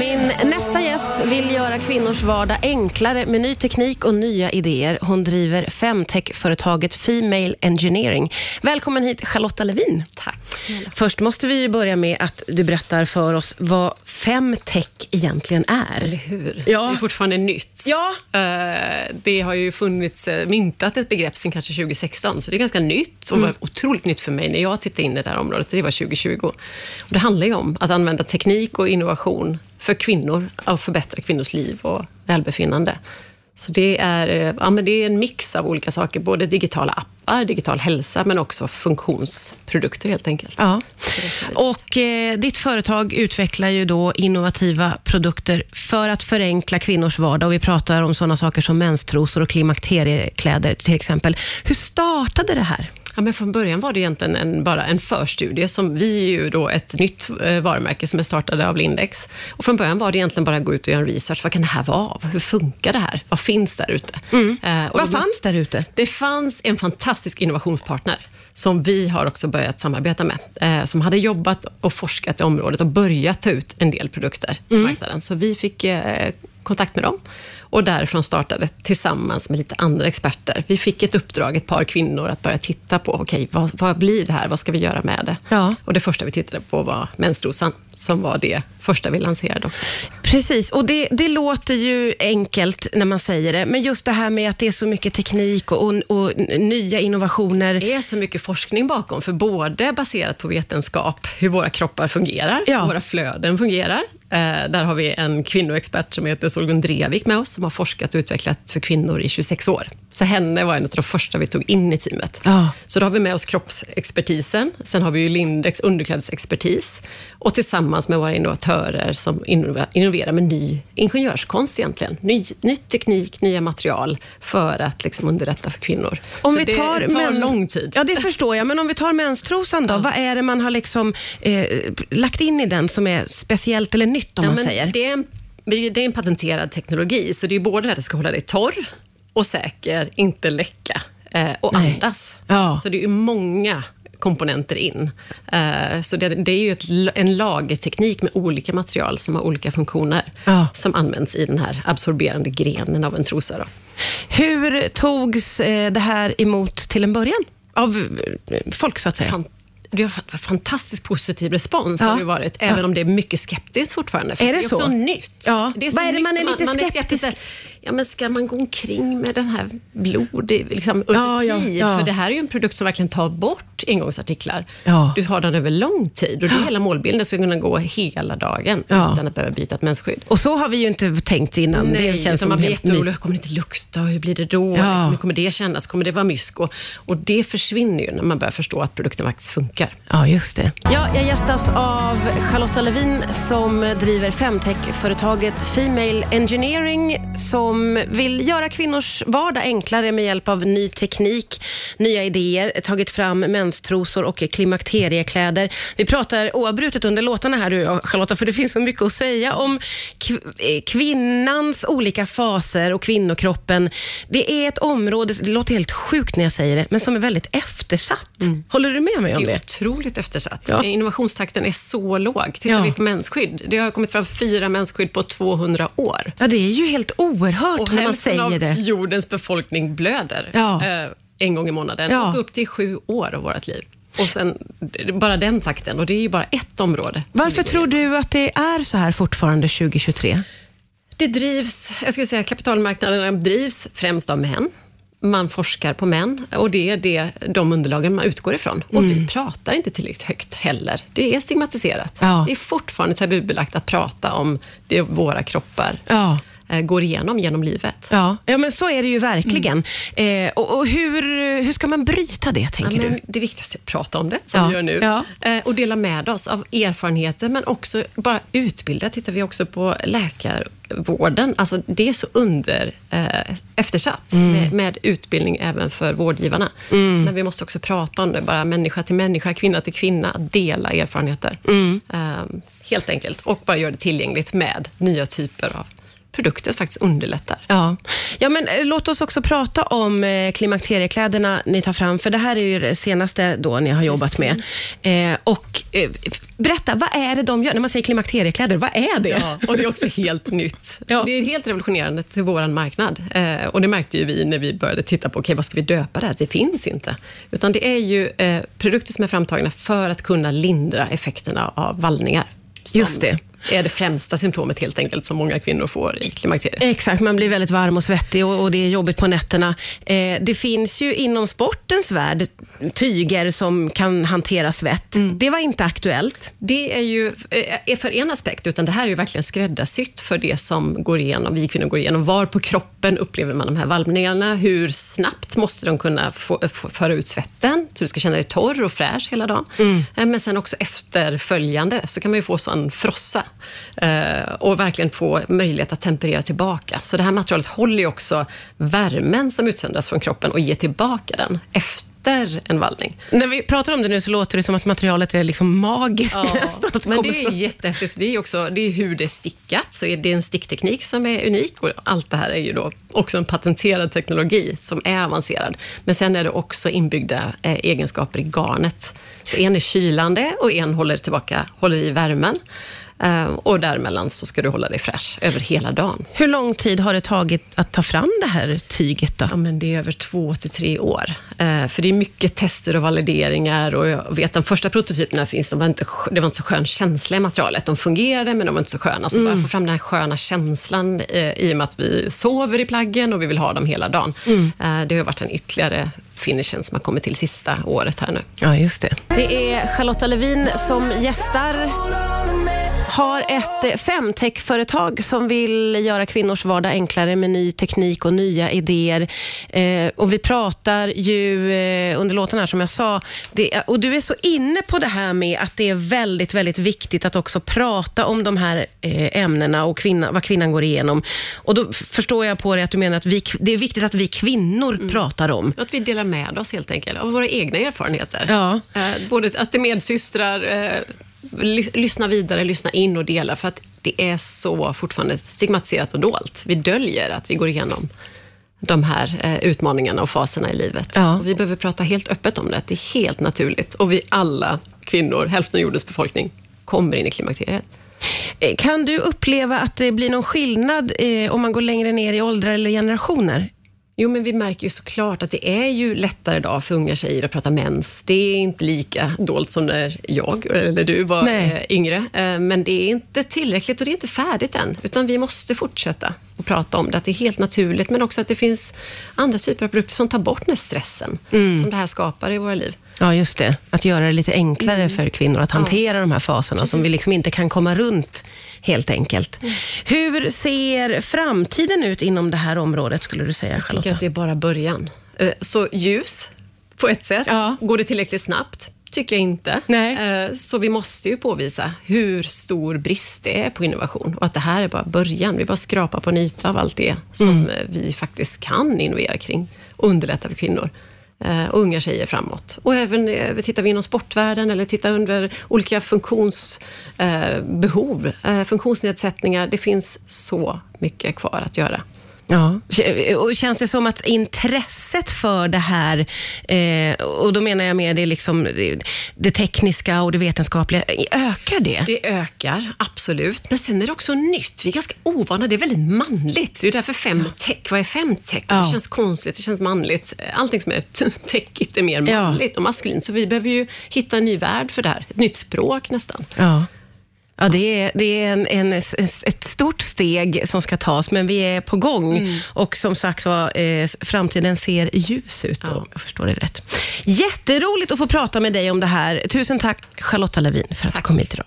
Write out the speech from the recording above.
Min nästa gäst vill göra kvinnors vardag enklare med ny teknik och nya idéer. Hon driver femtech-företaget Female Engineering. Välkommen hit Charlotta Levin. Tack Först måste vi börja med att du berättar för oss vad femtech egentligen är. Eller hur? Ja. Det är fortfarande nytt. Ja. Eh, Det har ju funnits, eh, myntat ett begrepp sedan kanske 2016, så det är ganska nytt och Mm. otroligt nytt för mig när jag tittade in i det här området. Det var 2020. Och det handlar ju om att använda teknik och innovation för kvinnor, att förbättra kvinnors liv och välbefinnande. Så det är, eh, ja, men det är en mix av olika saker, både digitala appar, digital hälsa, men också funktionsprodukter helt enkelt. Ja. Och eh, ditt företag utvecklar ju då innovativa produkter för att förenkla kvinnors vardag. Och vi pratar om sådana saker som menstrosor och klimakteriekläder till exempel. Hur startade det här? Ja, men från början var det egentligen en, bara en förstudie. Som vi är ju då ett nytt eh, varumärke som är startade av Lindex. Och från början var det egentligen bara att gå ut och göra en research. Vad kan det här vara? Hur funkar det här? Vad finns där ute? Eh, och Vad fanns där ute? Det fanns en fantastisk innovationspartner som vi har också börjat samarbeta med, eh, som hade jobbat och forskat i området och börjat ta ut en del produkter på marknaden. Så vi fick eh, kontakt med dem och därifrån startade tillsammans med lite andra experter. Vi fick ett uppdrag, ett par kvinnor, att börja titta på, okej, vad, vad blir det här? Vad ska vi göra med det? Ja. Och det första vi tittade på var menstrosan, som var det första vi lanserade också. Precis, och det, det låter ju enkelt när man säger det, men just det här med att det är så mycket teknik och, och, och nya innovationer. Det är så mycket forskning bakom, för både baserat på vetenskap, hur våra kroppar fungerar, Ja. hur våra flöden fungerar. Eh, där har vi en kvinnoexpert som heter Solgun Drevik med oss, som har forskat och utvecklat för kvinnor i 26 år. Så henne var en av de första vi tog in i teamet. Ja. Så då har vi med oss kroppsexpertisen, sen har vi ju Lindex underklädesexpertis och tillsammans med våra innovatörer som innoverar med ny ingenjörskonst egentligen. Ny, ny teknik, nya material för att liksom underlätta för kvinnor. Om Så vi det tar, tar men- lång tid. Ja, det förstår jag. Men om vi tar menstrosan då, vad är det man har liksom, eh, lagt in i den som är speciellt eller nytt om Ja, man säger? Det är, en, det är en patenterad teknologi, så det är både att det ska hålla dig torr och säker, inte läcka eh, och Nej. andas. Ja. Så det är många komponenter in. Eh, så det, det är ju ett, en lagerteknik med olika material som har olika funktioner, Ja. som används i den här absorberande grenen av en trosa. Då. Hur togs eh, det här emot till en början? Av folk, så att säga. Det har fått fantastiskt positiv respons, Ja. har det varit, även om det är mycket skeptiskt fortfarande. För Är det är också så? nytt. Ja. Det är så Vad är det man är lite man är skeptisk? Ja, men ska man gå omkring med den här blod liksom, under Ja, ja, tid? ja. För det här är ju en produkt som verkligen tar bort engångsartiklar. Ja. Du har den över lång tid och det är hela målbilden. Ska kunna gå hela dagen Ja. utan att behöva byta ett mensskydd. Och så har vi ju inte tänkt innan. Nej, det känns som man blir jätteorolig. Kommer det inte lukta? Hur blir det då? Ja. Liksom, hur kommer det kännas? Kommer det vara mysk? Och, och det försvinner ju när man börjar förstå att produkten faktiskt funkar. Ja, just det. Ja, jag gästas av Charlotta Levin som driver femtech-företaget Female Engineering som vill göra kvinnors vardag enklare med hjälp av ny teknik, nya idéer, tagit fram menstrosor och klimakteriekläder. Vi pratar oavbrutet under låtarna här du och Charlotta, för det finns så mycket att säga om eh, kvinnans olika faser och kvinnokroppen. Det är ett område, det låter helt sjukt när jag säger det, men som är väldigt eftersatt. Håller du med mig om Det är det? otroligt eftersatt. Ja. Innovationstakten är så låg. Tittar Ja. vi på mensskydd, det har kommit fram fyra mensskydd på 200 år. Ja, det är ju helt oerhört när man säger av det. jordens befolkning blöder Ja. eh, en gång i månaden. Ja. Och upp till sju år av vårt liv. Och sen bara den takten. Och det är ju bara ett område. Varför tror du att det är så här fortfarande 2023? Det drivs, jag skulle säga kapitalmarknaderna drivs främst av män. Man forskar på män och det är det, de underlagen man utgår ifrån. Och vi pratar inte tillräckligt högt heller. Det är stigmatiserat. Ja. Det är fortfarande tabubelagt att prata om det våra kroppar Ja. Eh, går igenom genom livet. Ja, ja men så är det ju verkligen. Eh, och och hur, hur ska man bryta det, Ja, tänker men du? det viktigaste är att prata om det, som Ja. vi gör nu. Ja. Eh, och dela med oss av erfarenheter, men också bara utbilda. Tittar vi också på läkarvården. Alltså, det är så under eh, eftersatt Mm. med, med utbildning även för vårdgivarna. Men vi måste också prata om det, bara människa till människa, kvinna till kvinna, dela erfarenheter. Mm. Eh, helt enkelt. Och bara göra det tillgängligt med nya typer av produkter faktiskt underlättar. Ja. ja, men eh, låt oss också prata om eh, klimakteriekläderna ni tar fram, för det här är ju det senaste då ni har jobbat med. Eh, och eh, Berätta, vad är det de gör? När man säger klimakteriekläder, vad är det? Ja, och det är också helt nytt. Ja. Det är helt revolutionerande till vår marknad. Eh, och det märkte ju vi när vi började titta på, okay, vad ska vi döpa det här? Det finns inte. Utan det är ju produkter som är framtagna för att kunna lindra effekterna av vallningar. Som Just det. Är det främsta symptomet helt enkelt som många kvinnor får i klimakteriet. Exakt, man blir väldigt varm och svettig och, och det är jobbigt på nätterna. Eh, det finns ju inom sportens värld tyger som kan hantera svett. Det var inte aktuellt. Det är ju eh, är för en aspekt, utan det här är ju verkligen skräddarsytt för det som går igenom, vi kvinnor går igenom. Var på kroppen upplever man de här valvningarna? Hur snabbt måste de kunna få, få, föra ut svetten, så du ska känna dig torr och fräsch hela dagen? Eh, Men sen också efterföljande, så kan man ju få sån frossa eh, och verkligen få möjlighet att temperera tillbaka. Så det här materialet håller ju också värmen som utsöndras från kroppen och ger tillbaka den efter en vallning. När vi pratar om det nu så låter det som att materialet är liksom magiskt Ja, men det är jättehäftigt. Det är också det är hur det är stickat, så är det en stickteknik som är unik och allt det här är ju då också en patenterad teknologi som är avancerad. Men sen är det också inbyggda eh, egenskaper i garnet. Så en är kylande och en håller tillbaka, håller i värmen. Eh, och däremellan så ska du hålla dig fräsch över hela dagen. Hur lång tid har det tagit att ta fram det här tyget då? Ja, men det är över två till tre år. Eh, för det är mycket tester och valideringar och jag vet de första prototyperna finns, de var inte, det var inte så skön känsla i materialet. De fungerade, men de var inte så sköna. Så bara få fram den här sköna känslan eh, i och med att vi sover i plaggen och vi vill ha dem hela dagen. Eh, det har varit en ytterligare finishen som har kommit till sista året här nu. Ja, just det. Det är Charlotta Levin som gästar har ett eh, femtech-företag som vill göra kvinnors vardag enklare med ny teknik och nya idéer. Eh, och vi pratar ju eh, under låten här, som jag sa, det, och du är så inne på det här med att det är väldigt, väldigt viktigt att också prata om de här eh, ämnena och kvinna, vad kvinnan går igenom. Och då förstår jag på dig att du menar att vi, det är viktigt att vi kvinnor pratar om. Att vi delar med oss helt enkelt av våra egna erfarenheter. Ja. Eh, både att till medsystrar, eh, lyssna vidare, lyssna in och dela, för att det är så fortfarande stigmatiserat och dolt. Vi döljer att vi går igenom de här eh, utmaningarna och faserna i livet. Ja. Och vi behöver prata helt öppet om det. Det är helt naturligt. Och vi alla kvinnor, hälften av jordens befolkning, kommer in i klimakteriet. Eh, Kan du uppleva att det blir någon skillnad eh, om man går längre ner i åldrar eller generationer? Jo, men vi märker ju såklart att det är ju lättare idag för unga tjejer att prata mens. Det är inte lika dolt som när jag eller du var Nej. eh, yngre. Eh, Men det är inte tillräckligt och det är inte färdigt än. Utan vi måste fortsätta att prata om det, att det är helt naturligt. Men också att det finns andra typer av produkter som tar bort den här stressen som det här skapar i våra liv. Ja, just det. Att göra det lite enklare för kvinnor att hantera de här faserna som vi liksom inte kan komma runt, helt enkelt. Hur ser framtiden ut inom det här området, skulle du säga, Jag Charlotta? Tycker att det är bara början. Eh, Så ljus, på ett sätt. Ja. Går det tillräckligt snabbt? Tycker jag inte. Nej. Eh, Så vi måste ju påvisa hur stor brist det är på innovation och att det här är bara början. Vi bara skrapar på en yta av allt det som Mm. eh, vi faktiskt kan innovera kring och underlätta för kvinnor och unga tjejer framåt. Och även tittar vi inom sportvärlden eller tittar under olika funktionsbehov, eh, funktionsnedsättningar. Det finns så mycket kvar att göra. Ja, och känns det som att intresset för det här, eh, och då menar jag mer det, liksom, det, tekniska och det vetenskapliga, ökar det? Det ökar, absolut. Men sen är det också nytt. Vi är ganska ovana. Det är väldigt manligt. Det är därför femtech. Vad är femtech? Ja. Det känns konstigt, det känns manligt. Allting som är techigt är mer Ja. manligt och maskulint. Så vi behöver ju hitta en ny värld för det här. Ett nytt språk nästan. Ja. Ja, det är, det är en, en, ett stort steg som ska tas, men vi är på gång. Och som sagt var, eh, framtiden ser ljus ut, om Ja. jag förstår det rätt. Jätteroligt att få prata med dig om det här. Tusen tack Charlotta Levin för att du kom hit idag.